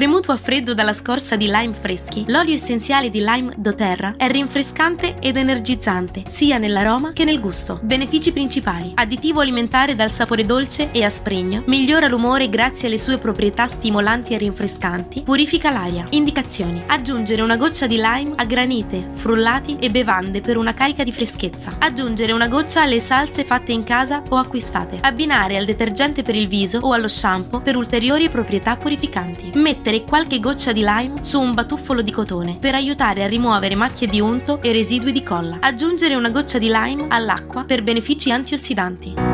Premuto a freddo dalla scorza di lime freschi, l'olio essenziale di lime doTERRA è rinfrescante ed energizzante, sia nell'aroma che nel gusto. Benefici principali: additivo alimentare dal sapore dolce e asprigno, migliora l'umore grazie alle sue proprietà stimolanti e rinfrescanti, purifica l'aria. Indicazioni: aggiungere una goccia di lime a granite, frullati e bevande per una carica di freschezza. Aggiungere una goccia alle salse fatte in casa o acquistate. Abbinare al detergente per il viso o allo shampoo per ulteriori proprietà purificanti. Mettere qualche goccia di lime su un batuffolo di cotone per aiutare a rimuovere macchie di unto e residui di colla. Aggiungere una goccia di lime all'acqua per benefici antiossidanti.